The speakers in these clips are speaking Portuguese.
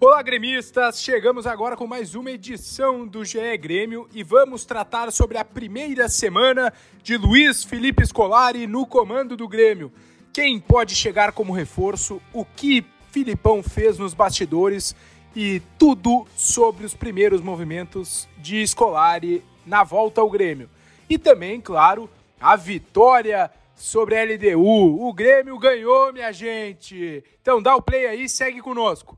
Olá, gremistas! Chegamos agora com mais uma edição do GE Grêmio e vamos tratar sobre a primeira semana de Luiz Felipe Scolari no comando do Grêmio. Quem pode chegar como reforço, o que Filipão fez nos bastidores e tudo sobre os primeiros movimentos de Scolari na volta ao Grêmio. E também, claro, a vitória sobre a LDU. O Grêmio ganhou, minha gente! Então dá o play aí e segue conosco.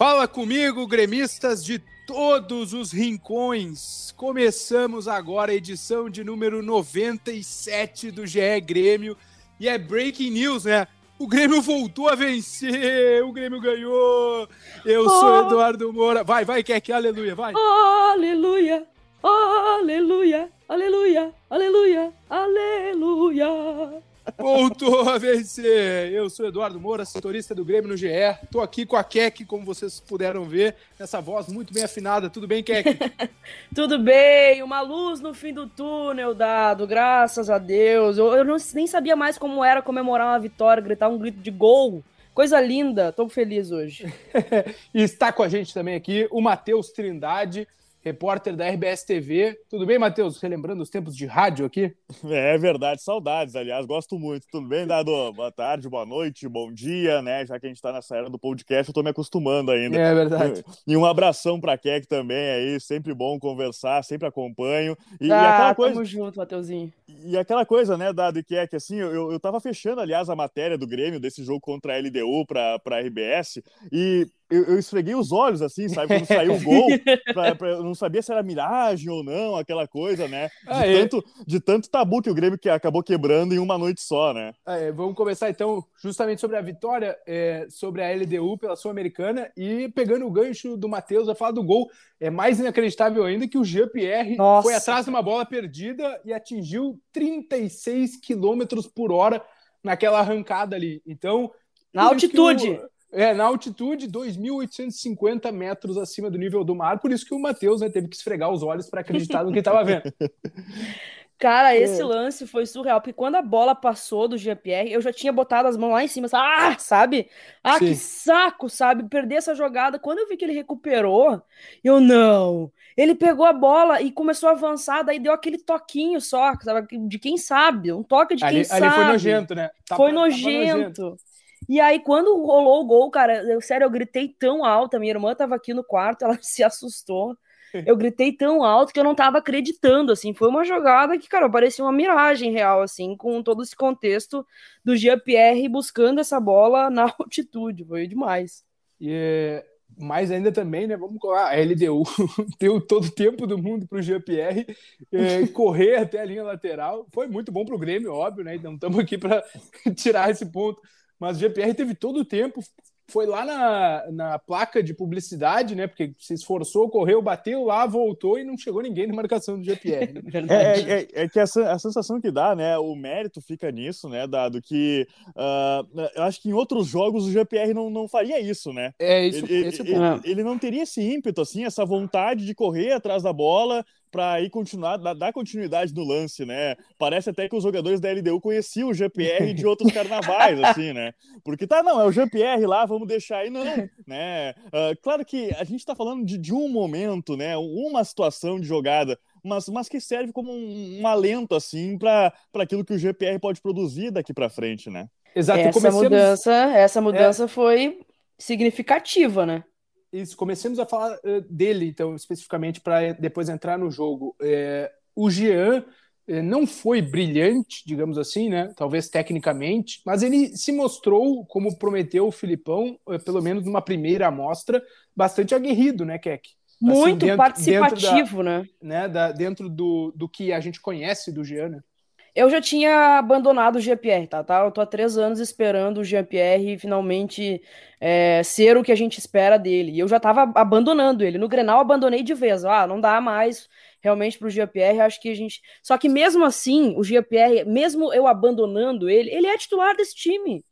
Fala comigo, gremistas de todos os rincões. Começamos agora a edição de número 97 do GE Grêmio e é breaking news, né? O Grêmio voltou a vencer, o Grêmio ganhou. Eu sou oh. Eduardo Moura. Vai, vai, quer que aleluia, vai. Aleluia, aleluia, aleluia, aleluia, aleluia. Voltou a vencer! Eu sou Eduardo Moura, setorista do Grêmio no GE. Tô aqui com a Keck, como vocês puderam ver, essa voz muito bem afinada. Tudo bem, Keck? Tudo bem, uma luz no fim do túnel, dado, graças a Deus. Eu, eu não, nem sabia mais como era comemorar uma vitória, gritar um grito de gol. Coisa linda, tô feliz hoje. e está com a gente também aqui o Matheus Trindade, repórter da RBS TV. Tudo bem, Matheus? Relembrando os tempos de rádio aqui? É verdade, saudades, aliás, gosto muito. Tudo bem, Dado? Boa tarde, boa noite, bom dia, né? Já que a gente tá nessa era do podcast, eu tô me acostumando ainda. É verdade. E, um abração pra Keck também aí, sempre bom conversar, sempre acompanho. E, ah, e aquela coisa... tamo junto, Mateuzinho. E aquela coisa, né, Dado e Keck, assim, eu, eu tava fechando, aliás, a matéria do Grêmio, desse jogo contra a LDU pra, pra RBS, e eu, eu, esfreguei os olhos, assim, sabe? Quando saiu o gol, pra, pra, eu não sabia se era miragem ou não, aquela coisa, né? De, ah, é. tanto, de tanto tabu que o Grêmio que acabou quebrando em uma noite só, né? Ah, é, vamos começar, então, justamente sobre a vitória, é, sobre a LDU pela Sul-Americana e pegando o gancho do Matheus a falar do gol. É mais inacreditável ainda que o Jean-Pierre foi atrás de uma bola perdida e atingiu 36 quilômetros por hora naquela arrancada ali. Então... Na altitude! É, na altitude, 2.850 metros acima do nível do mar, por isso que o Matheus né, teve que esfregar os olhos para acreditar no que estava vendo. Cara, esse é. lance foi surreal, porque quando a bola passou do Jean-Pierre, eu já tinha botado as mãos lá em cima, ah, sabe? Ah, Sim. que saco, sabe? Perder essa jogada. Quando eu vi que ele recuperou, eu não. Ele pegou a bola e começou a avançar, daí deu aquele toquinho só, sabe? De quem sabe, um toque de quem ali, sabe. Ali foi nojento, né? Tá foi nojento. nojento. E aí, quando rolou o gol, cara, eu, sério, eu gritei tão alto. A minha irmã tava aqui no quarto, ela se assustou. Eu gritei tão alto que eu não tava acreditando, assim. Foi uma jogada que, cara, parecia uma miragem real, assim, com todo esse contexto do Jean-Pierre buscando essa bola na altitude. Foi demais. E mais ainda também, né? Vamos colocar a LDU deu todo o tempo do mundo para o Jean-Pierre é, correr até a linha lateral. Foi muito bom para o Grêmio, óbvio, né? Não estamos aqui para tirar esse ponto. Mas o GPR teve todo o tempo, foi lá na, na placa de publicidade, né? Porque se esforçou, correu, bateu lá, voltou e não chegou ninguém na marcação do GPR. é, é, é, é, que a, a, sensação que dá, né? O mérito fica nisso, né? Dado que uh, eu acho que em outros jogos o GPR não, não faria isso, né? É isso. Ele, ele, ele, ele não teria esse ímpeto, assim, essa vontade de correr atrás da bola, para ir continuar, dar continuidade no lance, né? Parece até que os jogadores da LDU conheciam o GPR de outros carnavais, assim, né? Porque tá, não, é o GPR lá, vamos deixar aí, não, né? Uh, claro que a gente tá falando de, de um momento, né? Uma situação de jogada, mas, mas que serve como um, um alento, assim, para aquilo que o GPR pode produzir daqui para frente, né? Exato. Essa comecemos... mudança, essa mudança é... foi significativa, né? Isso, comecemos a falar uh, dele, então, especificamente, para depois entrar no jogo. É, o Jean é, não foi brilhante, digamos assim, né? Talvez tecnicamente, mas ele se mostrou, como prometeu o Filipão, é, pelo menos numa primeira amostra, bastante aguerrido, né, Keck? Muito assim, dentro, participativo, dentro da, né? né da, dentro do, do que a gente conhece do Jean, né? Eu já tinha abandonado o GPR, tá, tá? Eu tô há três anos esperando o GPR finalmente é, ser o que a gente espera dele. E eu já tava abandonando ele. No Grenal, abandonei de vez. Ah, não dá mais realmente pro GPR. Acho que a gente. Só que mesmo assim, o GPR, mesmo eu abandonando ele, ele é titular desse time.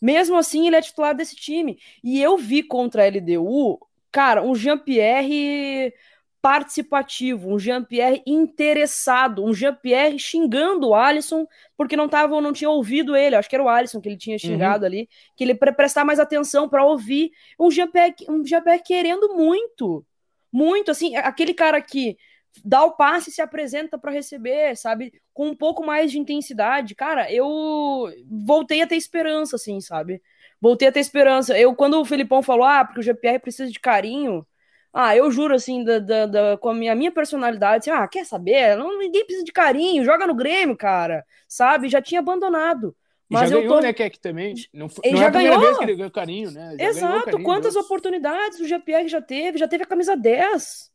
Mesmo assim, ele é titular desse time. E eu vi contra a LDU, cara, um Jean-Pierre participativo, um Jean-Pierre interessado, um Jean-Pierre xingando o Alisson porque não tava, não tinha ouvido ele, acho que era o Alisson que ele tinha uhum. xingado uhum. ali, que ele para prestar mais atenção para ouvir, um Jean-Pierre um Jean querendo muito, muito assim, aquele cara que dá o passe e se apresenta para receber, sabe? Com um pouco mais de intensidade. Cara, eu voltei a ter esperança, assim, sabe? Voltei a ter esperança. Eu, quando o Felipão falou, ah, porque o GPR precisa de carinho, ah, eu juro, assim, da, da, da, com a minha, minha personalidade, assim, ah, quer saber? Não, ninguém precisa de carinho, joga no Grêmio, cara, sabe? Já tinha abandonado. Mas já eu ganhou, tô... né, Keck, também. Não, foi, ele não já é a primeira ganhou. vez que ele ganhou carinho, né? Já Exato, carinho quantas oportunidades o GPR já teve? Já teve a camisa 10.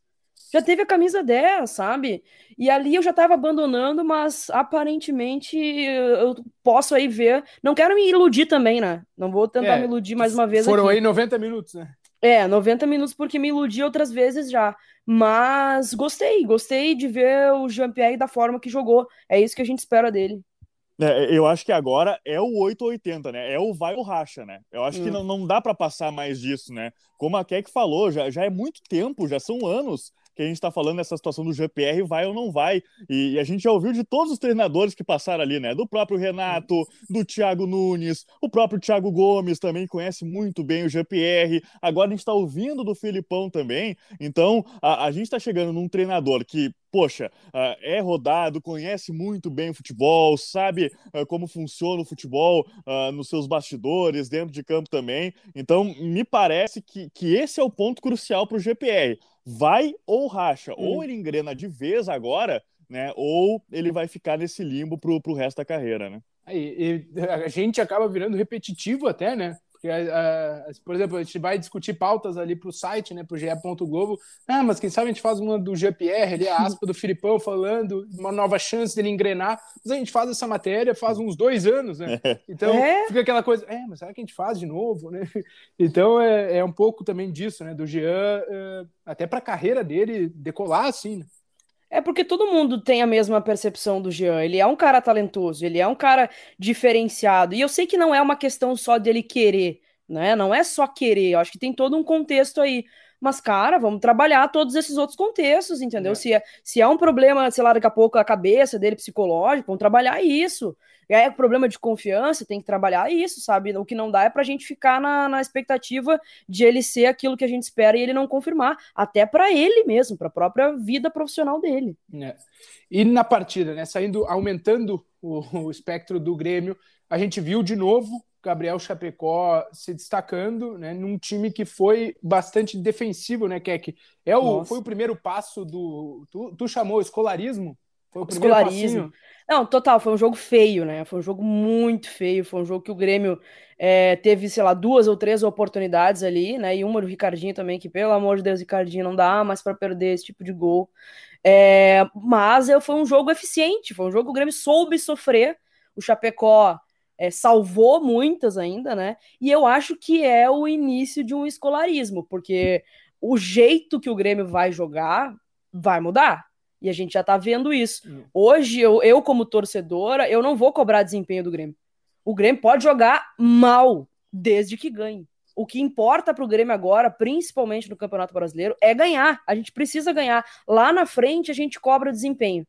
Já teve a camisa 10, sabe? E ali eu já tava abandonando, mas aparentemente eu posso aí ver. Não quero me iludir também, né? Não vou tentar é, me iludir mais uma vez Foram aqui. aí 90 minutos, né? É, 90 minutos porque me iludi outras vezes já. Mas gostei, gostei de ver o Jean-Pierre da forma que jogou. É isso que a gente espera dele. É, eu acho que agora é o 880, né? É o vai ou racha, né? Eu acho hum. que não, não dá para passar mais disso, né? Como a Keck falou, já, já é muito tempo, já são anos que a gente está falando nessa situação do GPR, vai ou não vai. E, e, a gente já ouviu de todos os treinadores que passaram ali, né? Do próprio Renato, do Thiago Nunes, o próprio Thiago Gomes também conhece muito bem o GPR. Agora a gente está ouvindo do Filipão também. Então a, a gente está chegando num treinador que poxa, é rodado, conhece muito bem o futebol, sabe uh, como funciona o futebol uh, nos seus bastidores, dentro de campo também. Então, me parece que, que esse é o ponto crucial para o GPR vai ou racha. Hum. Ou ele engrena de vez agora, né? Ou ele vai ficar nesse limbo pro, pro resto da carreira, né? Aí, a gente acaba virando repetitivo até, né? Porque, uh, por exemplo, a gente vai discutir pautas ali para o site, né, para o GE. Globo. Ah, mas quem sabe a gente faz uma do GPR, ali, a aspa do Filipão falando, uma nova chance dele engrenar. Mas a gente faz essa matéria faz uns dois anos, né? Então é? fica aquela coisa, é, mas será que a gente faz de novo, né? Então é, é um pouco também disso, né, do Jean, uh, até para a carreira dele decolar assim, né? É porque todo mundo tem a mesma percepção do Jean. Ele é um cara talentoso, ele é um cara diferenciado. E eu sei que não é uma questão só dele querer, né? Não é só querer. Eu acho que tem todo um contexto aí. Mas, cara, vamos trabalhar todos esses outros contextos, entendeu? É. Se, é, se é um problema, sei lá, daqui a pouco a cabeça dele psicológico, vamos trabalhar isso. É problema de confiança, tem que trabalhar isso, sabe? O que não dá é pra gente ficar na, na expectativa de ele ser aquilo que a gente espera e ele não confirmar, até para ele mesmo, para a própria vida profissional dele. É. E na partida, né? Saindo, aumentando o, o espectro do Grêmio, a gente viu de novo Gabriel Chapecó se destacando, né, num time que foi bastante defensivo, né, Keck? É o, foi o primeiro passo do. Tu, tu chamou escolarismo? Foi o escolarismo. Passinho? Não, total, foi um jogo feio, né? Foi um jogo muito feio. Foi um jogo que o Grêmio é, teve, sei lá, duas ou três oportunidades ali, né? E uma do Ricardinho também, que pelo amor de Deus, Ricardinho, não dá mais para perder esse tipo de gol. É, mas foi um jogo eficiente, foi um jogo que o Grêmio soube sofrer. O Chapecó é, salvou muitas ainda, né? E eu acho que é o início de um escolarismo, porque o jeito que o Grêmio vai jogar vai mudar. E a gente já tá vendo isso. Hum. Hoje, eu, eu, como torcedora, eu não vou cobrar desempenho do Grêmio. O Grêmio pode jogar mal, desde que ganhe. O que importa para o Grêmio agora, principalmente no Campeonato Brasileiro, é ganhar. A gente precisa ganhar. Lá na frente, a gente cobra desempenho.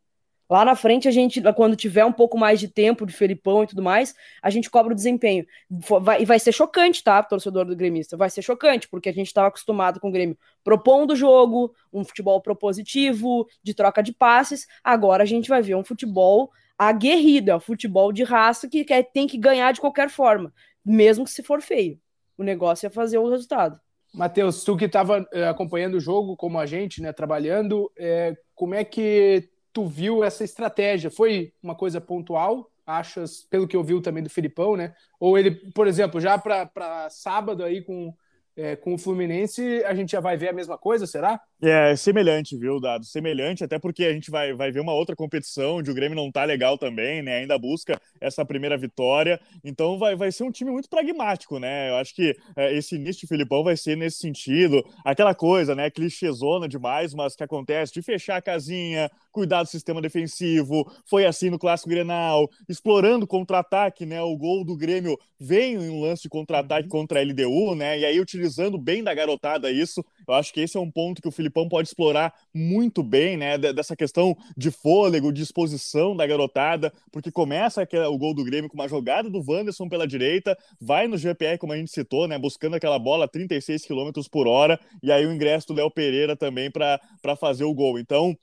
Lá na frente, a gente, quando tiver um pouco mais de tempo de Felipão e tudo mais, a gente cobra o desempenho. Vai, e vai ser chocante, tá, torcedor do gremista? Vai ser chocante, porque a gente estava acostumado com o Grêmio propondo o jogo, um futebol propositivo, de troca de passes. Agora a gente vai ver um futebol aguerrido, é um futebol de raça que quer, tem que ganhar de qualquer forma, mesmo que se for feio. O negócio é fazer o resultado. Matheus, tu que estava eh, acompanhando o jogo como a gente, né, trabalhando, é, como é que tu viu essa estratégia? Foi uma coisa pontual? Achas, pelo que eu vi também do Filipão, né? Ou ele, por exemplo, já para sábado aí com é, com o Fluminense, a gente já vai ver a mesma coisa, será? É, semelhante, viu, Dado? Semelhante, até porque a gente vai, vai ver uma outra competição onde o Grêmio não tá legal também, né? Ainda busca essa primeira vitória. Então vai, vai ser um time muito pragmático, né? Eu acho que é, esse início de Filipão vai ser nesse sentido. Aquela coisa, né? Clichêzona demais, mas que acontece de fechar a casinha, cuidar do sistema defensivo. Foi assim no Clássico Grenal, explorando contra-ataque, né? O gol do Grêmio veio em um lance de contra-ataque uhum. contra a LDU, né? E aí utilizando bem da garotada isso. Eu acho que esse é um ponto que o Filipão pode explorar muito bem, né? Dessa questão de fôlego, de exposição da garotada, porque começa o gol do Grêmio com uma jogada do Wanderson pela direita, vai no GPR, como a gente citou, né? Buscando aquela bola a 36 km por hora, e aí o ingresso do Léo Pereira também para fazer o gol. Então,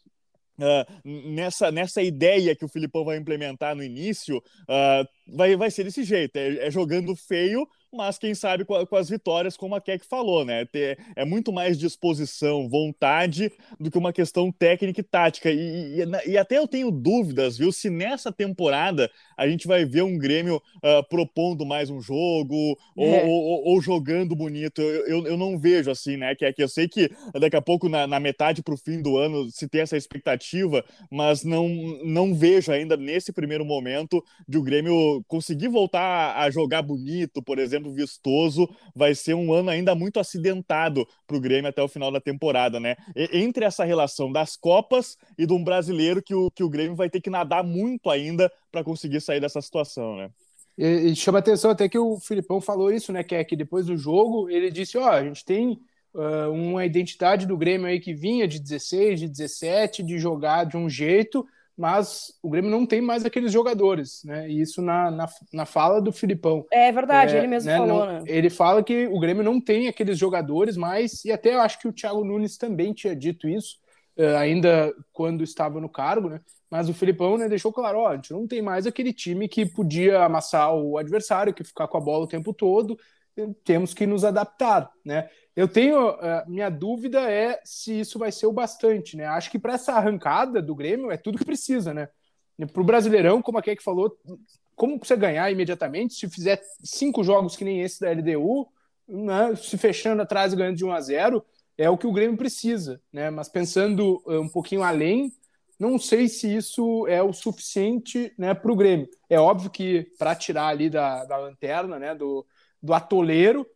Uh, nessa, nessa ideia que o Filipão vai implementar no início, uh, vai, vai ser desse jeito: é, é jogando feio, mas quem sabe com, com, as vitórias, como a Keck falou, né? Ter, é muito mais disposição, vontade, do que uma questão técnica e tática. E, e, e, até eu tenho dúvidas, viu, se nessa temporada a gente vai ver um Grêmio uh, propondo mais um jogo é. ou, ou, ou, jogando bonito. Eu, eu, eu, não vejo assim, né? Que eu sei que daqui a pouco, na, na metade para o fim do ano, se tem essa expectativa, mas não, não vejo ainda nesse primeiro momento de o Grêmio conseguir voltar a jogar bonito, por exemplo exemplo, vistoso, vai ser um ano ainda muito acidentado para o Grêmio até o final da temporada, né? E, entre essa relação das Copas e de um brasileiro que o, que o Grêmio vai ter que nadar muito ainda para conseguir sair dessa situação, né? E, e, chama atenção até que o Filipão falou isso, né? Que é que depois do jogo ele disse: ó, oh, a gente tem uh, uma identidade do Grêmio aí que vinha de 16, de 17, de jogar de um jeito, mas o Grêmio não tem mais aqueles jogadores, né? E isso na, na, na fala do Filipão. É verdade, é, ele mesmo né? falou, não, né? Ele fala que o Grêmio não tem aqueles jogadores mais, e até eu acho que o Thiago Nunes também tinha dito isso, uh, ainda quando estava no cargo, né? Mas o Filipão né, deixou claro: ó, a gente não tem mais aquele time que podia amassar o adversário, que ficar com a bola o tempo todo, temos que nos adaptar, né? Eu tenho. Uh, minha dúvida é se isso vai ser o bastante, né? Acho que para essa arrancada do Grêmio é tudo que precisa, né? Para o Brasileirão, como a Keck falou, como você ganhar imediatamente? Se fizer cinco jogos que nem esse da LDU, né, se fechando atrás e ganhando de 1 a 0 é o que o Grêmio precisa, né? Mas pensando uh, um pouquinho além, não sei se isso é o suficiente né, para o Grêmio. É óbvio que para tirar ali da, da lanterna, né, do, do atoleiro,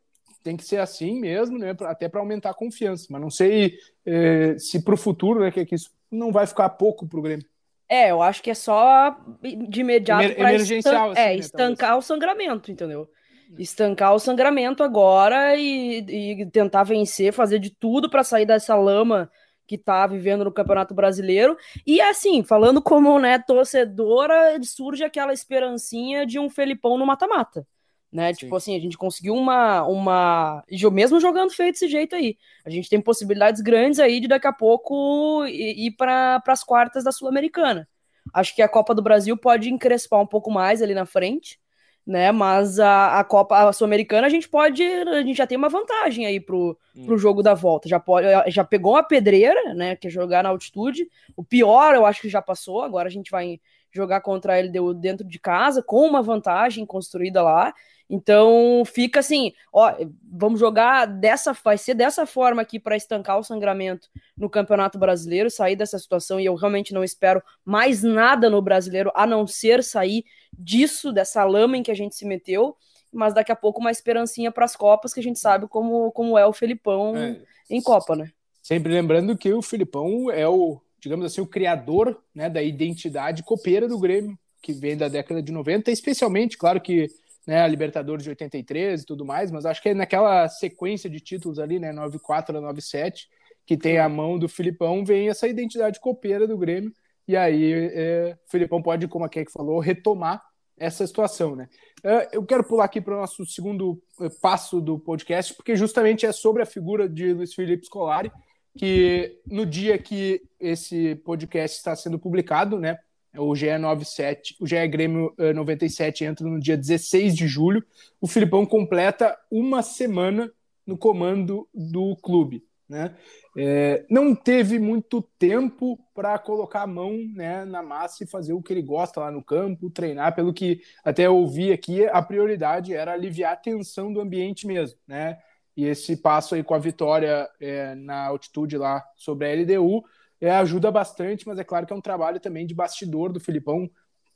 tem que ser assim mesmo, né? Até para aumentar a confiança. Mas não sei é, se para o futuro, né? Que, que isso não vai ficar pouco para o Grêmio. É, eu acho que é só de imediato Emer emergencial, estan assim, é, né, estancar talvez. o sangramento, entendeu? Estancar o sangramento agora e, e tentar vencer, fazer de tudo para sair dessa lama que tá vivendo no Campeonato Brasileiro. E assim, falando como né, torcedora, surge aquela esperancinha de um Felipão no mata-mata né? Sim. Tipo assim, a gente conseguiu uma, uma. Mesmo jogando feio desse jeito aí. A gente tem possibilidades grandes aí de daqui a pouco ir para as quartas da Sul-Americana. Acho que a Copa do Brasil pode encrespar um pouco mais ali na frente, né? Mas a, a Copa Sul-Americana a gente pode. A gente já tem uma vantagem aí pro, hum. pro jogo da volta. Já, pode, já pegou uma pedreira, né? Que é jogar na altitude. O pior, eu acho que já passou. Agora a gente vai jogar contra LDU dentro de casa, com uma vantagem construída lá. Então fica assim, ó, vamos jogar dessa, vai ser dessa forma aqui para estancar o sangramento no Campeonato Brasileiro, sair dessa situação e eu realmente não espero mais nada no Brasileiro a não ser sair disso, dessa lama em que a gente se meteu, mas daqui a pouco uma esperancinha para as Copas que a gente sabe como, como é o Felipão é, em Copa, né? Sempre lembrando que o Filipão é o, digamos assim, o criador, né, da identidade copeira do Grêmio, que vem da década de 90, especialmente, claro que né, a Libertadores de 83 e tudo mais, mas acho que é naquela sequência de títulos ali, né, 94 a 97, que tem a mão do Filipão, vem essa identidade copeira do Grêmio, e aí é, o Filipão pode, como a Keck falou, retomar essa situação, né? É, eu quero pular aqui para o nosso segundo é, passo do podcast, porque justamente é sobre a figura de Luiz Felipe Scolari, que no dia que esse podcast está sendo publicado, né, o GE 97, o GE Grêmio 97 eh, entra no dia 16 de julho. O Filipão completa uma semana no comando do clube. Né? É, não teve muito tempo para colocar a mão né, na massa e fazer o que ele gosta lá no campo, treinar. Pelo que até ouvi aqui, a prioridade era aliviar a tensão do ambiente mesmo. Né? E esse passo aí com a vitória é, na altitude lá sobre a LDU é, ajuda bastante, mas é claro que é um trabalho também de bastidor do Filipão,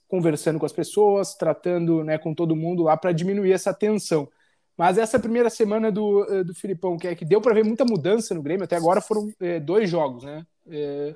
conversando com as pessoas, tratando né, com todo mundo lá para diminuir essa tensão. Mas essa primeira semana do, eh, do Filipão, que é que deu para ver muita mudança no Grêmio, até agora foram é, dois jogos, né? É,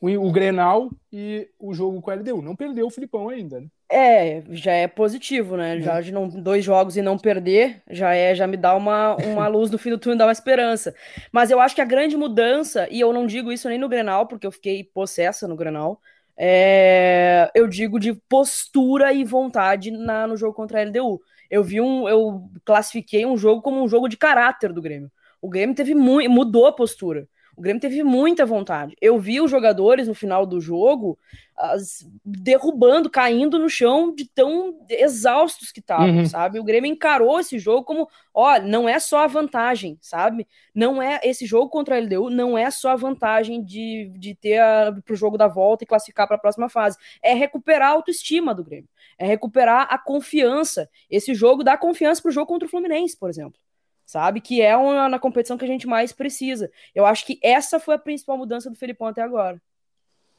o, o, Grenal e o jogo com a LDU. Não perdeu o Filipão ainda, né? É, já é positivo, né? Já de não, dois jogos e não perder, já é, já me dá uma, uma luz no fim do túnel, dá uma esperança. Mas eu acho que a grande mudança, e eu não digo isso nem no Grenal, porque eu fiquei possessa no Grenal, é, eu digo de postura e vontade na, no jogo contra a LDU. Eu vi um, eu classifiquei um jogo como um jogo de caráter do Grêmio. O Grêmio teve mudou a postura. O Grêmio teve muita vontade. Eu vi os jogadores no final do jogo as, derrubando, caindo no chão de tão exaustos que estavam, uhum. sabe? O Grêmio encarou esse jogo como, ó, não é só a vantagem, sabe? Não é esse jogo contra a LDU, não é só a vantagem de, de ter a, pro jogo da volta e classificar para a próxima fase. É recuperar a autoestima do Grêmio. É recuperar a confiança. Esse jogo dá confiança pro jogo contra o Fluminense, por exemplo sabe? Que é uma na competição que a gente mais precisa. Eu acho que essa foi a principal mudança do Felipão até agora.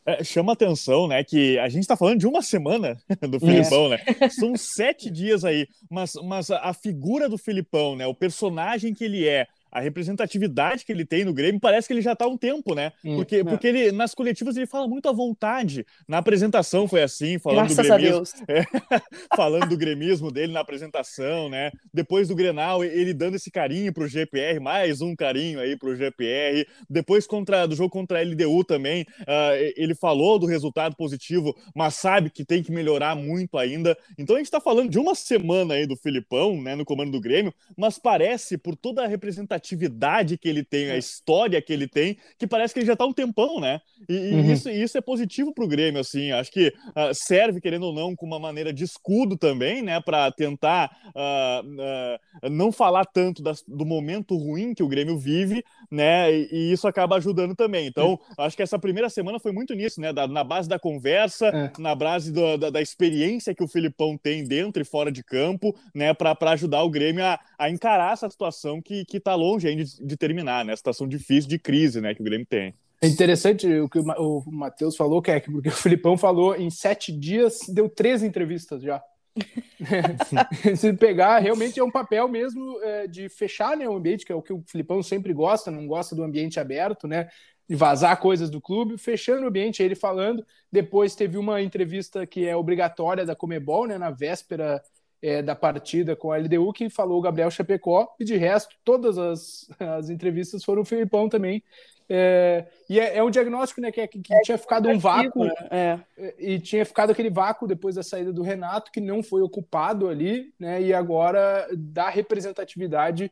É, chama atenção, né, que a gente está falando de uma semana do Filipão, né? São sete dias aí, mas, mas a figura do Filipão, né, o personagem que ele é, a representatividade que ele tem no Grêmio, parece que ele já está há um tempo, né? Hum, porque, é. porque ele, nas coletivas ele fala muito à vontade. Na apresentação foi assim, falando Graças do gremismo. É, falando do gremismo dele na apresentação, né? Depois do Grenal, ele dando esse carinho pro GPR, mais um carinho aí pro GPR. Depois contra, do jogo contra a LDU também, uh, ele falou do resultado positivo, mas sabe que tem que melhorar muito ainda. Então a gente está falando de uma semana aí do Filipão, né, no comando do Grêmio, mas parece, por toda a representatividade atividade que ele tem, a é. história que ele tem, que parece que ele já está um tempão, né? E, e uhum. isso, isso é positivo para o Grêmio, assim. Acho que uh, serve, querendo ou não, com uma maneira de escudo também, né? Para tentar uh, uh, não falar tanto das, do momento ruim que o Grêmio vive, né? E, e isso acaba ajudando também. Então, é. acho que essa primeira semana foi muito nisso, né? Da, na base da conversa, é. na base do, da, da, experiência que o Filipão tem dentro e fora de campo, né? Para ajudar o Grêmio a, a encarar essa situação que, que tá longe ainda de, de terminar, né? Situação difícil de crise, né? Que o Grêmio tem. É interessante o que o Matheus falou, que é que porque o Filipão falou em sete dias, deu três entrevistas já. Se pegar, realmente é um papel mesmo é, de fechar né, o ambiente, que é o que o Filipão sempre gosta, não gosta do ambiente aberto, né? De vazar coisas do clube, fechando o ambiente, ele falando. Depois teve uma entrevista que é obrigatória da Comebol, né? Na véspera é, da partida com a LDU, que falou o Gabriel Chapecó, e de resto, todas as, as entrevistas foram o Filipão também, é, e é, é, um diagnóstico né, que, é, que, é, tinha ficado um vácuo, né? É. e tinha ficado aquele vácuo depois da saída do Renato, que não foi ocupado ali, né, e agora dá representatividade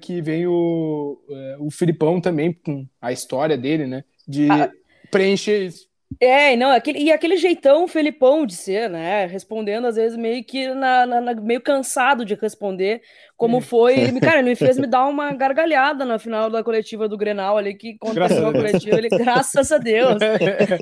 que vem o, o Filipão também, com a história dele, né, de ah. preencher isso. É, não, aquele, e aquele jeitão Felipão de ser, né? Respondendo, às vezes, meio que na, na, na meio cansado de responder, como foi. Ele, cara, ele me fez me dar uma gargalhada na final da coletiva do Grenal ali, que aconteceu a coletiva, ele, graças a Deus.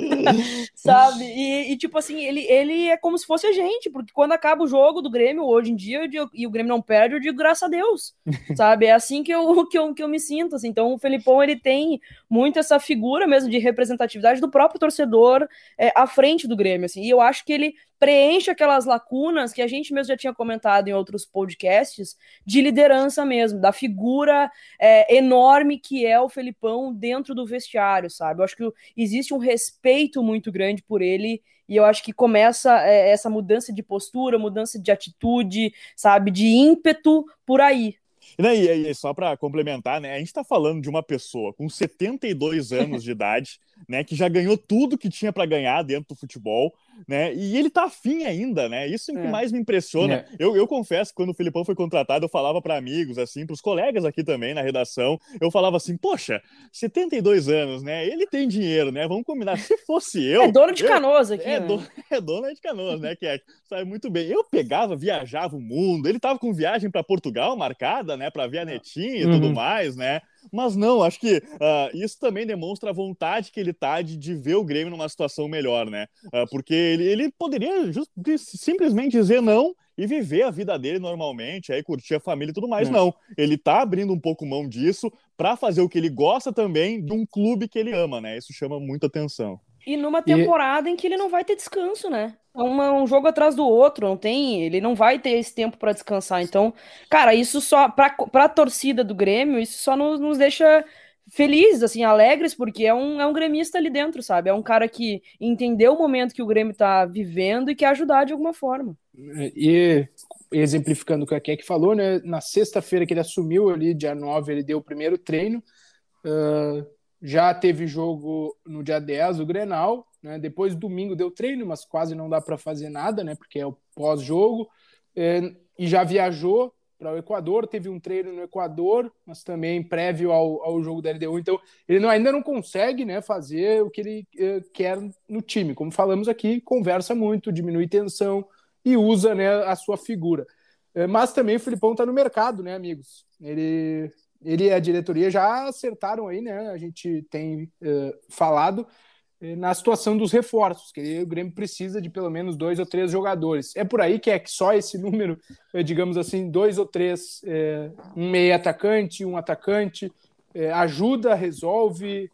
Sabe? E, e, tipo assim, ele, ele é como se fosse a gente, porque quando acaba o jogo do Grêmio, hoje em dia, digo, e o Grêmio não perde, eu digo graças a Deus. Sabe? É assim que eu, que eu, que eu me sinto. Assim. Então, o Felipão, ele tem muito essa figura mesmo de representatividade do próprio torcedor é, à frente do Grêmio. Assim. E eu acho que ele preenche aquelas lacunas que a gente mesmo já tinha comentado em outros podcasts de liderança mesmo, da figura é, enorme que é o Felipão dentro do vestiário, sabe? Eu acho que existe um respeito muito grande por ele e eu acho que começa é, essa mudança de postura, mudança de atitude, sabe, de ímpeto por aí, e, e só para complementar, né, a gente está falando de uma pessoa com 72 anos de idade, né, que já ganhou tudo que tinha para ganhar dentro do futebol, né? E ele tá afim ainda, né? Isso é o que é. mais me impressiona. É. Eu, eu confesso que quando o Filipão foi contratado, eu falava para amigos, assim, para os colegas aqui também na redação, eu falava assim, poxa, 72 anos, né? Ele tem dinheiro, né? Vamos combinar. Se fosse eu. É dono de canoas aqui. É, né? dono, é dono de canoas, né? Que é, sabe muito bem. Eu pegava, viajava o mundo. Ele tava com viagem para Portugal marcada, né? Para ver a netinha e uhum. tudo mais, né? Mas não, acho que uh, isso também demonstra a vontade que ele tá de, de ver o Grêmio numa situação melhor, né? Uh, porque ele, ele poderia just, simplesmente dizer não e viver a vida dele normalmente, aí curtir a família e tudo mais. Não, ele tá abrindo um pouco mão disso para fazer o que ele gosta também de um clube que ele ama, né? Isso chama muita atenção. E numa temporada e... em que ele não vai ter descanso, né? Uma, um jogo atrás do outro, não tem, ele não vai ter esse tempo para descansar. Então, cara, isso só para a torcida do Grêmio, isso só nos, nos deixa felizes, assim, alegres, porque é um, é um gremista ali dentro, sabe? É um cara que entendeu o momento que o Grêmio tá vivendo e quer ajudar de alguma forma. E exemplificando o que a Keck falou, né? Na sexta-feira que ele assumiu ali, dia 9, ele deu o primeiro treino. Uh, já teve jogo no dia 10, o Grenal. Né? Depois, domingo, deu treino, mas quase não dá para fazer nada, né? Porque é o pós-jogo. É, e já viajou para o Equador, teve um treino no Equador, mas também prévio ao, ao jogo da LDU. Então, ele não, ainda não consegue né, fazer o que ele é, quer no time. Como falamos aqui, conversa muito, diminui tensão e usa né, a sua figura. É, mas também o Filipão está no mercado, né, amigos? Ele ele e a diretoria já acertaram aí, né? A gente tem uh, falado na situação dos reforços, que o Grêmio precisa de pelo menos dois ou três jogadores. É por aí que é que só esse número, uh, digamos assim, dois ou três, um meio atacante, um atacante, ajuda, resolve,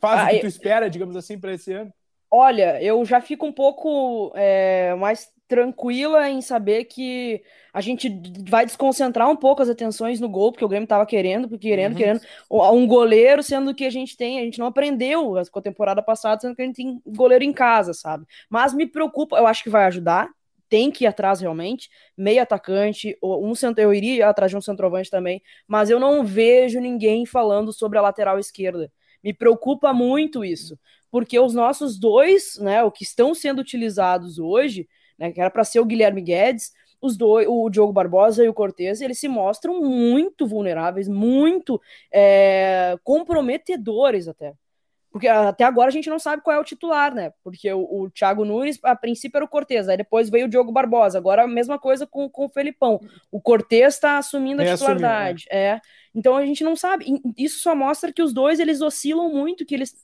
faz ah, o que tu espera, digamos assim, para esse ano? Olha, eu já fico um pouco é, mais tranquila em saber que a gente vai desconcentrar um pouco as atenções no gol, porque o Grêmio estava querendo, porque querendo, uhum. querendo um goleiro, sendo que a gente tem, a gente não aprendeu com a temporada passada, sendo que a gente tem goleiro em casa, sabe? Mas me preocupa, eu acho que vai ajudar, tem que ir atrás realmente, meio atacante, um centro, eu iria atrás de um centroavante também, mas eu não vejo ninguém falando sobre a lateral esquerda. Me preocupa muito isso, porque os nossos dois, né, o que estão sendo utilizados hoje, né, que era para ser o Guilherme Guedes, os dois, o Diogo Barbosa e o Cortez, eles se mostram muito vulneráveis, muito é, comprometedores até. Porque até agora a gente não sabe qual é o titular, né? Porque o, o Thiago Nunes, a princípio, era o Cortez, aí depois veio o Diogo Barbosa. Agora a mesma coisa com, com o Felipão. O Cortez está assumindo a é titularidade. Assumiu, né? É. Então a gente não sabe. Isso só mostra que os dois eles oscilam muito, que eles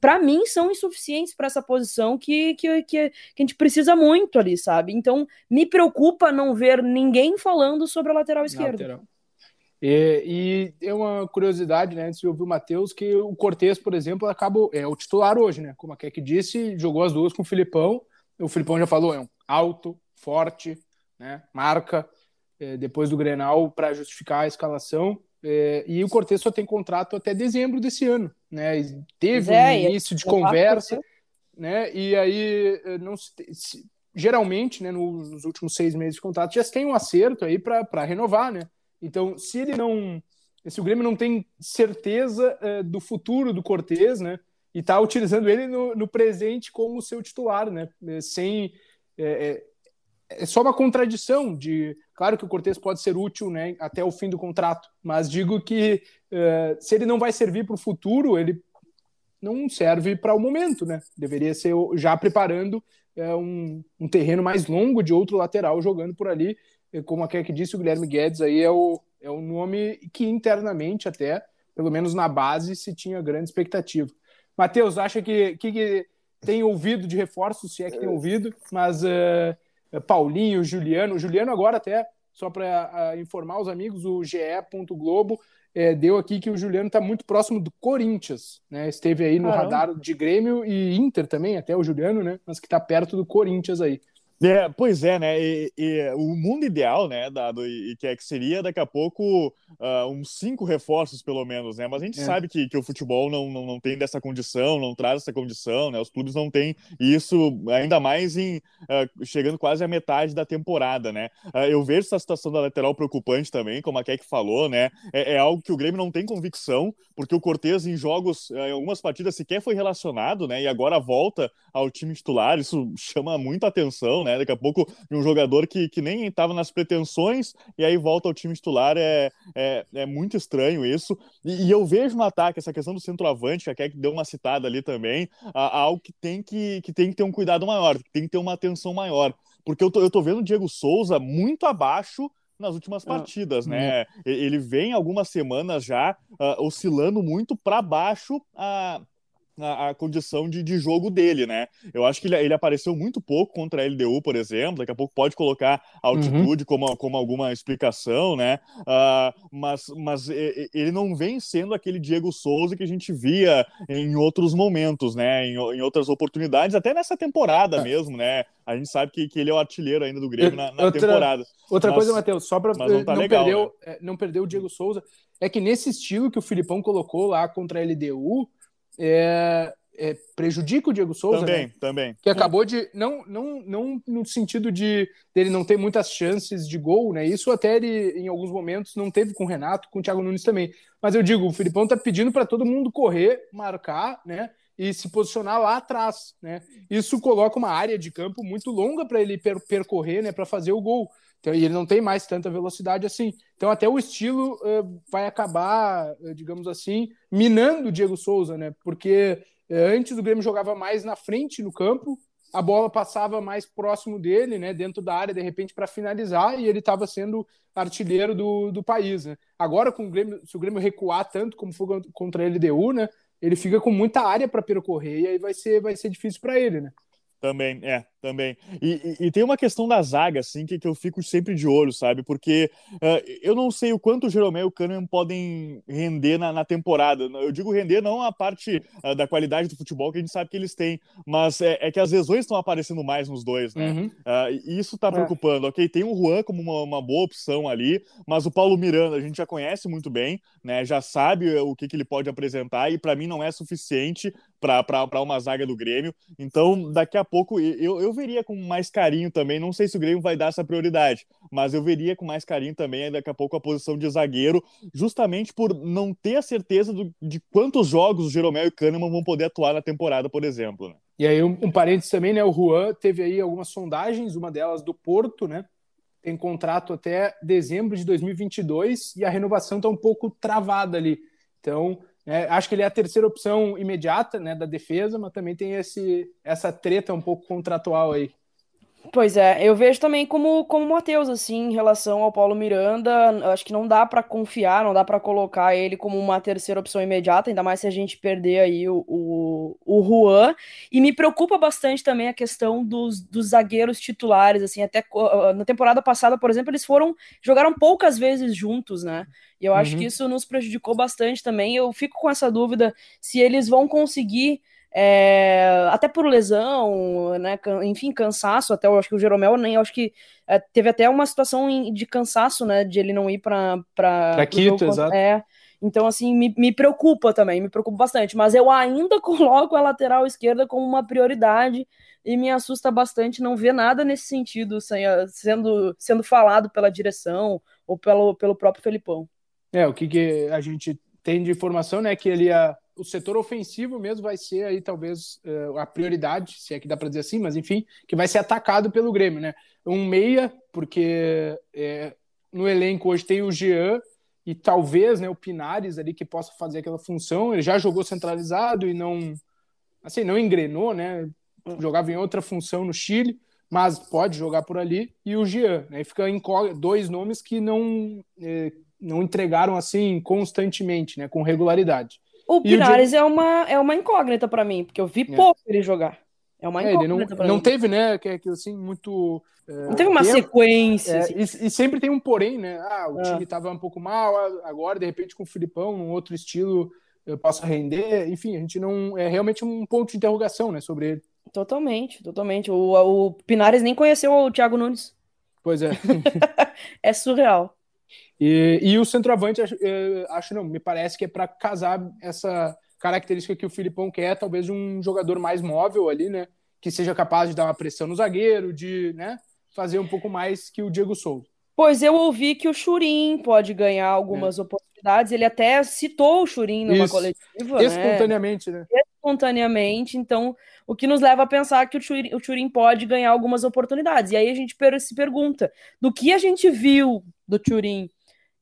para mim, são insuficientes para essa posição que, que, que, que, a gente precisa muito ali, sabe? Então, me preocupa não ver ninguém falando sobre a lateral esquerda. Lateral. E, e é uma curiosidade, né, antes de ouvir o Matheus, que o Cortez, por exemplo, acaba, é o titular hoje, né? Como a Keck disse, jogou as duas com o Filipão. O Filipão já falou, é um alto, forte, né? Marca é, depois do Grenal para justificar a escalação. É, e o Cortez só tem contrato até dezembro desse ano, né? Teve é, um início de conversa, né? E aí eh, não se, se, geralmente, né? Nos últimos seis meses de contrato já tem um acerto aí para renovar, né? Então, se ele não, se o Grêmio não tem certeza uh, do futuro do Cortez, né? E tá utilizando ele no, no presente como seu titular, né? Eh, sem é, é só uma contradição de claro que o Cortez pode ser útil né, até o fim do contrato, mas digo que uh, se ele não vai servir para o futuro, ele não serve para o momento, né? Deveria ser já preparando uh, um, um, terreno mais longo de outro lateral jogando por ali, como a que disse o Guilherme Guedes aí é o, é o nome que internamente até, pelo menos na base, se tinha grande expectativa. Matheus, acha que, que, que tem ouvido de reforços, se é que tem ouvido, mas uh, Paulinho, Juliano. Juliano agora até, só para informar os amigos, o GE. Globo é, deu aqui que o Juliano está muito próximo do Corinthians, né? Esteve aí no Caramba. radar de Grêmio e Inter também, até o Juliano, né? Mas que está perto do Corinthians aí. É, pois é, né? E, e, o mundo ideal, né, dado e, que é que seria daqui a pouco uh, uns cinco reforços, pelo menos, né? Mas a gente é. sabe que, que o futebol não, não, não tem dessa condição, não traz essa condição, né? Os clubes não têm isso, ainda mais em uh, chegando quase à metade da temporada, né? Uh, eu vejo essa situação da lateral preocupante também, como a Keck falou, né? É, é, algo que o Grêmio não tem convicção, porque o Cortez em jogos, em algumas partidas sequer foi relacionado, né? E agora volta ao time titular, isso chama muita atenção, né? Né? Daqui a pouco um jogador que, que nem estava nas pretensões e aí volta ao time titular é, é, é muito estranho isso. E, e, eu vejo no ataque essa questão do centroavante, que a Keck deu uma citada ali também, a, a algo que tem que, que tem que ter um cuidado maior, que tem que ter uma atenção maior. Porque eu tô, eu tô vendo o Diego Souza muito abaixo nas últimas ah, partidas, ah, né? Ele vem algumas semanas já uh, oscilando muito para baixo uh, a, a condição de, de jogo dele, né? Eu acho que ele, ele apareceu muito pouco contra a LDU, por exemplo. Daqui a pouco pode colocar a altitude uhum. como, como alguma explicação, né? Uh, mas, mas ele não vem sendo aquele Diego Souza que a gente via em outros momentos, né? Em, em outras oportunidades, até nessa temporada é. mesmo, né? A gente sabe que, que ele é o artilheiro ainda do Grêmio na, na outra, temporada. Outra mas, coisa, Matheus, só para não, tá não, perder, né? É, não perder o Diego Souza, é que nesse estilo que o Filipão colocou lá contra a LDU, é, é, prejudica o Diego Souza. Também, né? também. Que acabou de. Não, não, não no sentido de dele não ter muitas chances de gol, né? Isso até ele, em alguns momentos, não teve com o Renato, com o Thiago Nunes também. Mas eu digo, o Filipão tá pedindo para todo mundo correr, marcar, né? E se posicionar lá atrás, né? Isso coloca uma área de campo muito longa para ele per percorrer, né? Para fazer o gol. Então, e ele não tem mais tanta velocidade assim. Então, até o estilo uh, vai acabar, uh, digamos assim, minando o Diego Souza, né? Porque uh, antes o Grêmio jogava mais na frente no campo, a bola passava mais próximo dele, né? Dentro da área, de repente, para finalizar, e ele estava sendo artilheiro do, do país. Né? Agora, com o Grêmio, se o Grêmio recuar tanto como foi contra a LDU, né? Ele fica com muita área para percorrer e aí vai ser, vai ser difícil para ele, né? Também, é, também. E, e, e, tem uma questão da zaga, assim, que, que eu fico sempre de olho, sabe? Porque uh, eu não sei o quanto o Jeromel e o Kahneman podem render na, na, temporada. Eu digo render não a parte uh, da qualidade do futebol, que a gente sabe que eles têm, mas é, é que as lesões estão aparecendo mais nos dois, né? Uhum. Uh, e isso tá é. preocupando. É. Ok, tem o Juan como uma, uma, boa opção ali, mas o Paulo Miranda a gente já conhece muito bem, né? Já sabe o que, que ele pode apresentar, e para mim não é suficiente para uma zaga do Grêmio. Então, daqui a pouco, eu, eu veria com mais carinho também. Não sei se o Grêmio vai dar essa prioridade, mas eu veria com mais carinho também, daqui a pouco, a posição de zagueiro, justamente por não ter a certeza do, de quantos jogos o Jeromel e o Kahneman vão poder atuar na temporada, por exemplo. Né? E aí, um, um parênteses também, né? O Juan teve aí algumas sondagens, uma delas do Porto, né? Tem contrato até dezembro de 2022 e a renovação está um pouco travada ali. Então, é, acho que ele é a terceira opção imediata né, da defesa, mas também tem esse, essa treta um pouco contratual aí. Pois é, eu vejo também como, como o Matheus, assim, em relação ao Paulo Miranda, acho que não dá para confiar, não dá para colocar ele como uma terceira opção imediata, ainda mais se a gente perder aí o, o, o Juan, e me preocupa bastante também a questão dos, dos zagueiros titulares, assim, até na temporada passada, por exemplo, eles foram, jogaram poucas vezes juntos, né, e eu acho uhum. que isso nos prejudicou bastante também, eu fico com essa dúvida se eles vão conseguir é, até por lesão, né, enfim, cansaço, até eu acho que o Jeromel nem, acho que é, teve até uma situação de cansaço, né, de ele não ir para para Quito, exato. É, então, assim, me, me preocupa também, me preocupa bastante, mas eu ainda coloco a lateral esquerda como uma prioridade e me assusta bastante não ver nada nesse sentido sendo, sendo falado pela direção ou pelo, pelo próprio Felipão. É, o que, que a gente tem de informação, né, que ele ia o setor ofensivo mesmo vai ser aí talvez uh, a prioridade, se é que dá para dizer assim, mas enfim, que vai ser atacado pelo Grêmio, né? Um meia, porque é, no elenco hoje tem o Jean e talvez né, o Pinares ali que possa fazer aquela função. Ele já jogou centralizado e não, assim, não engrenou, né? Jogava em outra função no Chile, mas pode jogar por ali. E o Jean, né? Fica dois nomes que não, eh, não entregaram assim constantemente, né? Com regularidade. O Pinares é, uma, é uma incógnita para mim, porque eu vi é. pouco ele jogar. É uma incógnita. É, ele não, não teve, né? Que, que assim, muito. É, não teve uma tempo. sequência. É, assim. e, e, sempre tem um porém, né? Ah, o time estava um pouco mal, agora, de repente, com o Filipão, num outro estilo, eu posso render. Enfim, a gente não. É realmente um ponto de interrogação, né, sobre ele. Totalmente, totalmente. O, o Pinares nem conheceu o Thiago Nunes. Pois é. é surreal. E, e o centroavante, acho, eh, acho não, me parece que é para casar essa característica que o Filipão quer, talvez de um jogador mais móvel ali, né? Que seja capaz de dar uma pressão no zagueiro, de né, fazer um pouco mais que o Diego Souza. Pois eu ouvi que o Churin pode ganhar algumas é. oportunidades. Ele até citou o Churin numa Isso. coletiva. Né? Espontaneamente, né? né? Espontaneamente. Então, o que nos leva a pensar que o Churin, o Churin pode ganhar algumas oportunidades. E aí a gente se pergunta: do que a gente viu do Churin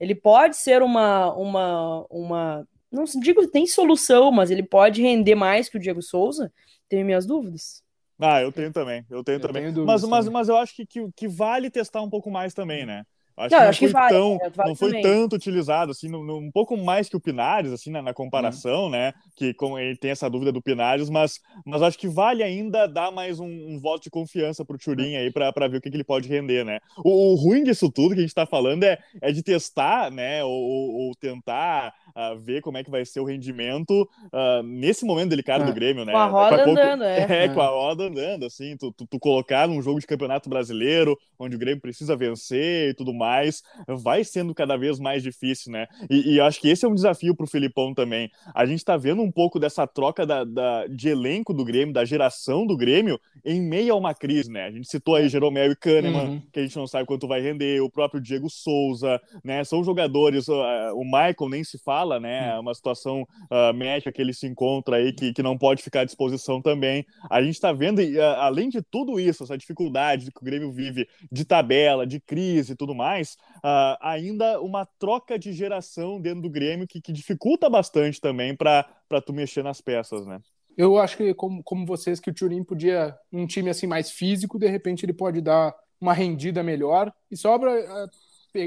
ele pode ser uma, uma, uma. Não digo que tem solução, mas ele pode render mais que o Diego Souza? Tenho minhas dúvidas. Ah, eu tenho também. Eu tenho eu também. Tenho mas, mas, mas eu acho que, que, que, vale testar um pouco mais também, né? Acho não, que não acho foi, que vale, tão, é, vale não foi tanto utilizado, assim, no, no, um pouco mais que o Pinares, assim, na, na comparação, hum. né? Que com, ele tem essa dúvida do Pinares, mas, mas acho que vale ainda dar mais um, um voto de confiança pro Turin aí para ver o que, que, ele pode render, né? O, o, ruim disso tudo que a gente tá falando é, é de testar, né? Ou, ou tentar uh, ver como é que vai ser o rendimento uh, nesse momento delicado do é. Grêmio, né? Com a roda pouco... andando, é. É, com a roda andando, assim, tu, tu, tu, colocar num jogo de campeonato brasileiro, onde o Grêmio precisa vencer e tudo mais, vai sendo cada vez mais difícil, né? E, e acho que esse é um desafio pro Filipão também. A gente tá vendo um pouco dessa troca da, da, de elenco do Grêmio, da geração do Grêmio, em meio a uma crise, né? A gente citou aí Jeromel e Kahneman, uhum. que a gente não sabe quanto vai render, o próprio Diego Souza, né? São jogadores, uh, o Michael nem se fala, né? É uma situação uh, médica que ele se encontra aí que, que não pode ficar à disposição também. A gente está vendo, uh, além de tudo isso, essa dificuldade que o Grêmio vive de tabela, de crise e tudo mais, uh, ainda uma troca de geração dentro do Grêmio que, que dificulta bastante também para tu mexer nas peças, né? Eu acho que, como, como vocês, que o Turim podia, um time assim mais físico, de repente ele pode dar uma rendida melhor. E sobra,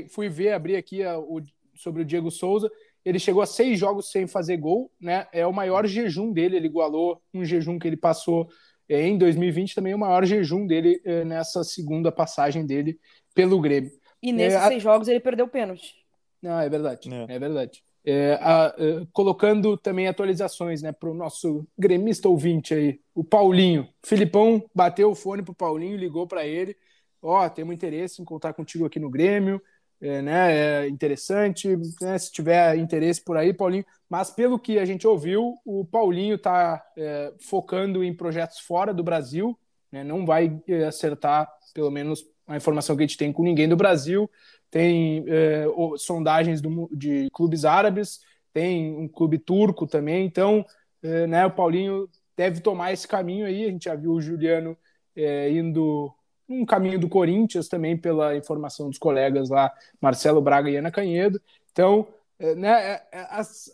fui ver, abrir aqui o, sobre o Diego Souza, ele chegou a seis jogos sem fazer gol, né? É o maior jejum dele, ele igualou um jejum que ele passou é, em 2020, também o maior jejum dele é, nessa segunda passagem dele pelo Grêmio. E nesses é, seis a... jogos ele perdeu o pênalti. Não, é verdade, é, é verdade. É, a, a, colocando também atualizações né, para o nosso gremista ouvinte aí, o Paulinho. Filipão bateu o fone para o Paulinho, ligou para ele. Ó, oh, temos interesse em contar contigo aqui no Grêmio é, né, é interessante, né, se tiver interesse por aí, Paulinho. Mas pelo que a gente ouviu, o Paulinho está é, focando em projetos fora do Brasil, né, não vai é, acertar, pelo menos a informação que a gente tem com ninguém do Brasil. Tem é, sondagens do, de clubes árabes, tem um clube turco também, então é, né, o Paulinho deve tomar esse caminho aí. A gente já viu o Juliano indo um caminho do Corinthians também, pela informação dos colegas lá, Marcelo Braga e Ana Canhedo. Então, é, né, é, é, as,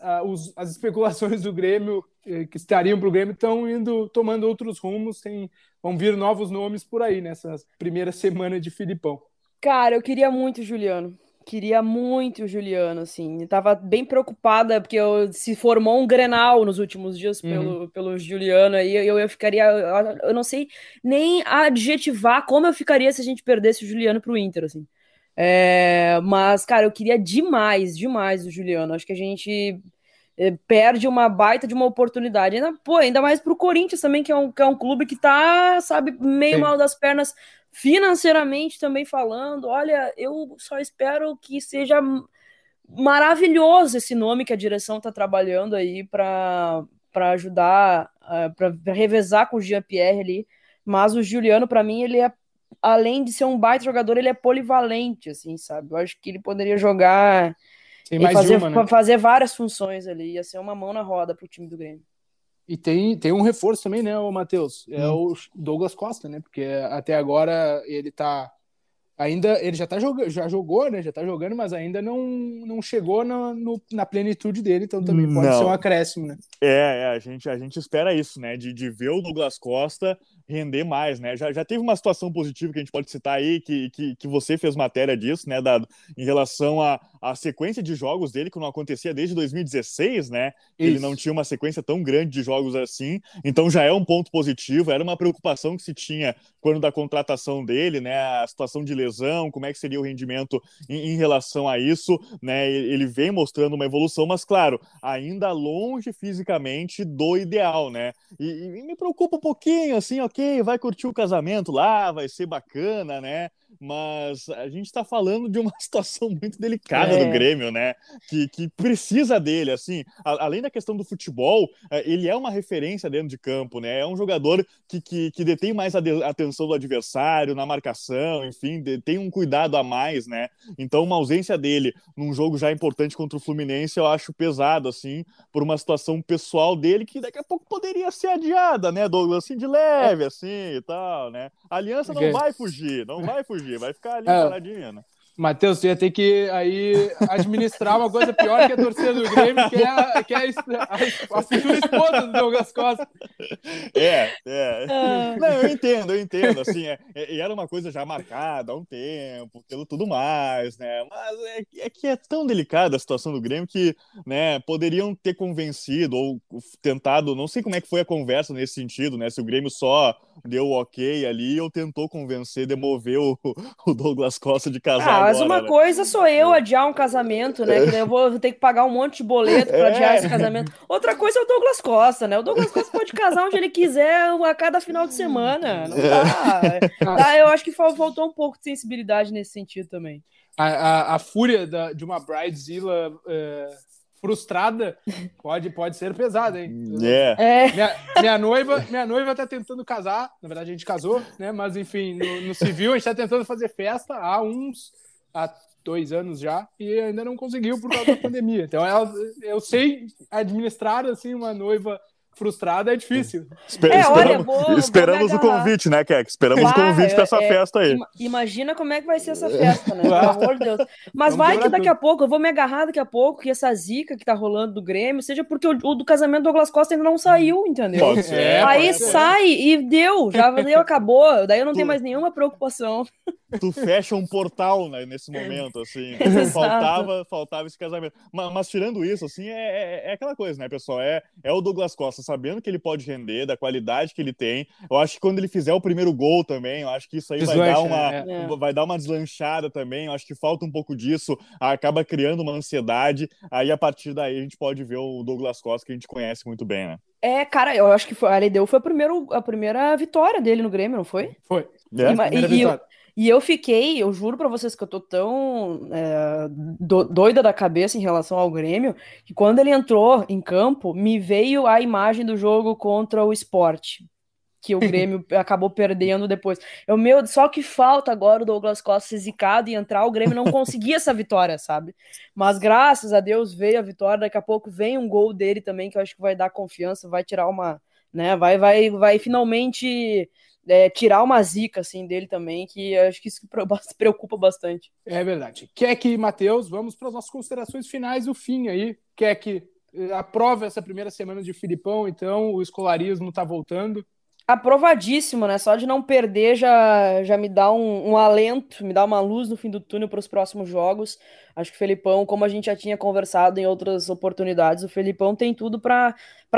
as especulações do Grêmio, que estariam para o Grêmio, estão indo, tomando outros rumos, tem, vão vir novos nomes por aí nessa primeira semana de Filipão. Cara, eu queria muito, Juliano queria muito o Juliano, assim. Eu tava bem preocupada, porque eu, se formou um Grenal nos últimos dias uhum. pelo, pelo Juliano, aí eu, eu ficaria. Eu, eu, não sei nem adjetivar como eu ficaria se a gente perdesse o Juliano pro Inter, assim. É, mas, cara, eu queria demais, demais o Juliano. Acho que a gente é, perde uma baita de uma oportunidade. Ainda, pô, ainda mais pro Corinthians também, que é um, que é um clube que tá, sabe, meio Sim. mal das pernas financeiramente também falando, olha, eu só espero que seja maravilhoso esse nome que a direção está trabalhando aí para ajudar, eh, para revezar com o Jean-Pierre ali. Mas o Juliano, para mim, ele é, além de ser um baita jogador, ele é polivalente, assim, sabe? Eu acho que ele poderia jogar e fazer, uma, né? fazer várias funções ali, ia ser uma mão na roda para o time do Grêmio. E tem, tem um reforço também, né, o Matheus? É hum. o Douglas Costa, né? Porque até agora ele tá. Ainda. Ele já tá jogando, já jogou, né? Já tá jogando, mas ainda não, não chegou na, no, na plenitude dele, então também pode não. ser um acréscimo, né? É, é, a gente, a gente espera isso, né? De, de ver o Douglas Costa render mais, né? Já, já teve uma situação positiva que a gente pode citar aí, que, que, que você fez matéria disso, né, Dado? Em relação à a, a, sequência de jogos dele, que não acontecia desde 2016, né? Ele não tinha uma sequência tão grande de jogos assim, então já é um ponto positivo, era uma preocupação que se tinha quando da contratação dele, né? A situação de lesão, como é que seria o rendimento em, em relação a isso, né? Ele vem mostrando uma evolução, mas claro, ainda longe fisicamente do ideal, né? E, e me preocupa um pouquinho, assim, ok, ok, vai curtir o casamento lá, vai ser bacana, né? Mas a gente está falando de uma situação muito delicada é. do Grêmio, né? Que, que precisa dele, assim, a, além da questão do futebol, é, ele é uma referência dentro de campo, né? É um jogador que, que, que detém mais a, de, atenção do adversário, na marcação, enfim, de, tem um cuidado a mais, né? Então, uma ausência dele num jogo já importante contra o Fluminense, eu acho pesado, assim, por uma situação pessoal dele que daqui a pouco poderia ser adiada, né, Douglas? Assim, de leve, assim e tal, né? A aliança não vai fugir, não vai fugir vai ficar ali é. paradinha, né? Matheus, você ia ter que aí administrar uma coisa pior que a torcida do Grêmio, que é a, que é a, a, a futura esposa do Douglas Costa. É, é. Ah. Não, eu entendo, eu entendo. Assim, é, é, era uma coisa já marcada há um tempo, pelo tudo mais, né? Mas é, é que é tão delicada a situação do Grêmio que, né, poderiam ter convencido ou tentado, não sei como é que foi a conversa nesse sentido, né? Se o Grêmio só deu ok ali ou tentou convencer, demover o, o Douglas Costa de casar. Ah, mas uma né? coisa sou eu é. adiar um casamento, né? Que eu vou ter que pagar um monte de boleto para adiar esse é. casamento. Outra coisa é o Douglas Costa, né? O Douglas Costa pode casar onde ele quiser a cada final de semana. Não dá. Tá, eu acho que faltou um pouco de sensibilidade nesse sentido também. A, a, a fúria da, de uma Bridezilla é, frustrada pode, pode ser pesada, hein? Yeah. É. Minha, minha, noiva, minha noiva tá tentando casar, na verdade a gente casou, né? Mas enfim, no, no civil a gente tá tentando fazer festa há uns há dois anos já e ainda não conseguiu por causa da pandemia. Então ela, eu sei administrar assim uma noiva frustrada é difícil. Esper é, olha, vou, esperamos vou o convite, né, Keck? Esperamos o convite para essa é, festa aí. Imagina como é que vai ser essa festa, né? Pelo amor de Deus. Mas Vamos vai que daqui tudo. a pouco, eu vou me agarrar daqui a pouco que essa zica que tá rolando do Grêmio, seja porque o, o do casamento do Douglas Costa ainda não saiu, entendeu? Pode ser, é, aí pode sai ser. e deu, já deu, acabou. Daí eu não tenho mais nenhuma preocupação. Tu fecha um portal né, nesse momento, assim. faltava, faltava esse casamento. Mas, mas tirando isso, assim, é, é, é, aquela coisa, né, pessoal? É, é o Douglas Costa sabendo que ele pode render, da qualidade que ele tem. Eu acho que quando ele fizer o primeiro gol também, eu acho que isso aí vai dar, uma, é. vai dar uma deslanchada também. Eu acho que falta um pouco disso, acaba criando uma ansiedade. Aí a partir daí a gente pode ver o Douglas Costa que a gente conhece muito bem, né? É, cara, eu acho que foi, a LDU foi a, primeiro, a primeira vitória dele no Grêmio, não foi? Foi. É. E, e, e eu fiquei, eu juro para vocês que eu tô tão é, do, doida da cabeça em relação ao Grêmio, que quando ele entrou em campo, me veio a imagem do jogo contra o esporte, que o Grêmio acabou perdendo depois. Eu, meu, só que falta agora o Douglas Costa ser zicado e entrar, o Grêmio não conseguia essa vitória, sabe? Mas graças a Deus veio a vitória, daqui a pouco vem um gol dele também, que eu acho que vai dar confiança, vai tirar uma, né, vai, vai, vai finalmente é, tirar uma zica assim dele também, que acho que isso preocupa bastante. É verdade. Quer que, Matheus, vamos para as nossas considerações finais, o fim aí. Quer que eh, aprova essa primeira semana de Filipão, então o escolarismo está voltando. Aprovadíssimo, né? Só de não perder já, já me dá um, um alento, me dá uma luz no fim do túnel para os próximos jogos. Acho que o Felipão, como a gente já tinha conversado em outras oportunidades, o Felipão tem tudo para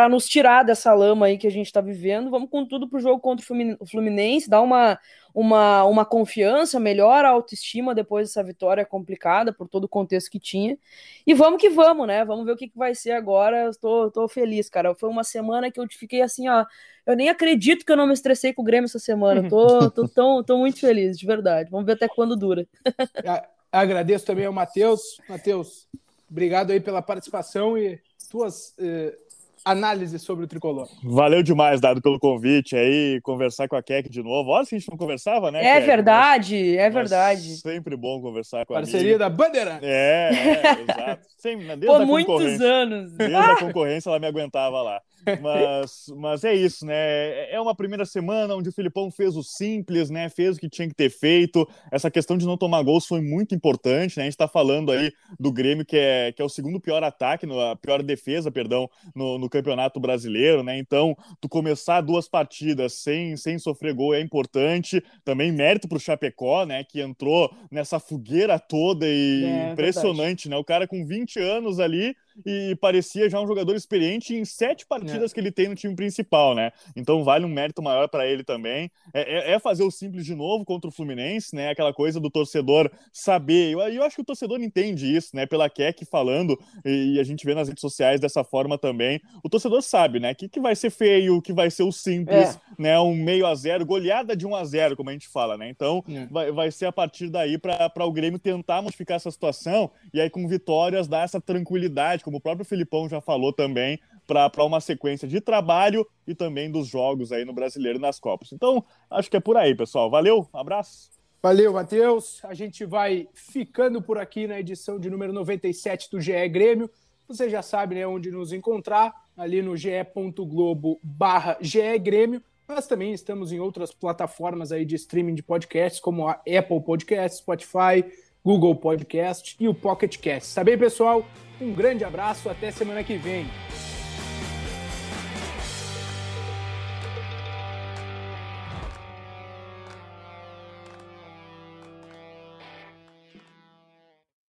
nos tirar dessa lama aí que a gente está vivendo. Vamos com tudo para o jogo contra o Fluminense, dar uma, uma, uma confiança, melhor a autoestima depois dessa vitória complicada, por todo o contexto que tinha. E vamos que vamos, né? Vamos ver o que, que vai ser agora. Estou tô, tô feliz, cara. Foi uma semana que eu fiquei assim, ó. Eu nem acredito que eu não me estressei com o Grêmio essa semana. Tô, tô, tão, tô muito feliz, de verdade. Vamos ver até quando dura. Agradeço também ao Matheus. Matheus, obrigado aí pela participação e tuas eh, análises sobre o tricolor. Valeu demais, Dado, pelo convite aí, conversar com a Keck de novo. Olha se a gente não conversava, né? É Keck? verdade, é verdade. sempre bom conversar com a Parceria da Bandeira. É, é, exato. Sempre, desde Por muitos anos. Desde a concorrência ela me aguentava lá. Mas, mas é isso, né? É uma primeira semana onde o Filipão fez o simples, né? Fez o que tinha que ter feito. Essa questão de não tomar gols foi muito importante, né? A gente tá falando aí do Grêmio, que é, que é o segundo pior ataque, a pior defesa, perdão, no, no Campeonato Brasileiro, né? Então, tu começar duas partidas sem, sem sofrer gol é importante. Também mérito pro Chapecó, né? Que entrou nessa fogueira toda e é, impressionante, verdade. né? O cara com 20 anos ali e parecia já um jogador experiente em sete partidas é. que ele tem no time principal, né? Então vale um mérito maior para ele também. É, é, é, fazer o simples de novo contra o Fluminense, né? Aquela coisa do torcedor saber. Eu, eu acho que o torcedor entende isso, né? Pela Keck falando, e, e, a gente vê nas redes sociais dessa forma também. O torcedor sabe, né? Que, que vai ser feio, que vai ser o simples, é. né? Um meio a zero, goleada de um a zero, como a gente fala, né? Então é. vai, vai ser a partir daí para o Grêmio tentar modificar essa situação e aí com vitórias dar essa tranquilidade como o próprio Filipão já falou também, para uma sequência de trabalho e também dos jogos aí no Brasileiro nas Copas. Então, acho que é por aí, pessoal. Valeu, abraço. Valeu, Matheus. A gente vai ficando por aqui na edição de número 97 do GE Grêmio. Você já sabe né, onde nos encontrar, ali no ge.globo barra Grêmio. Nós também estamos em outras plataformas aí de streaming de podcasts, como a Apple Podcasts, Spotify, Google Podcast e o Pocket Cast. Tá bem, pessoal? Um grande abraço, até semana que vem.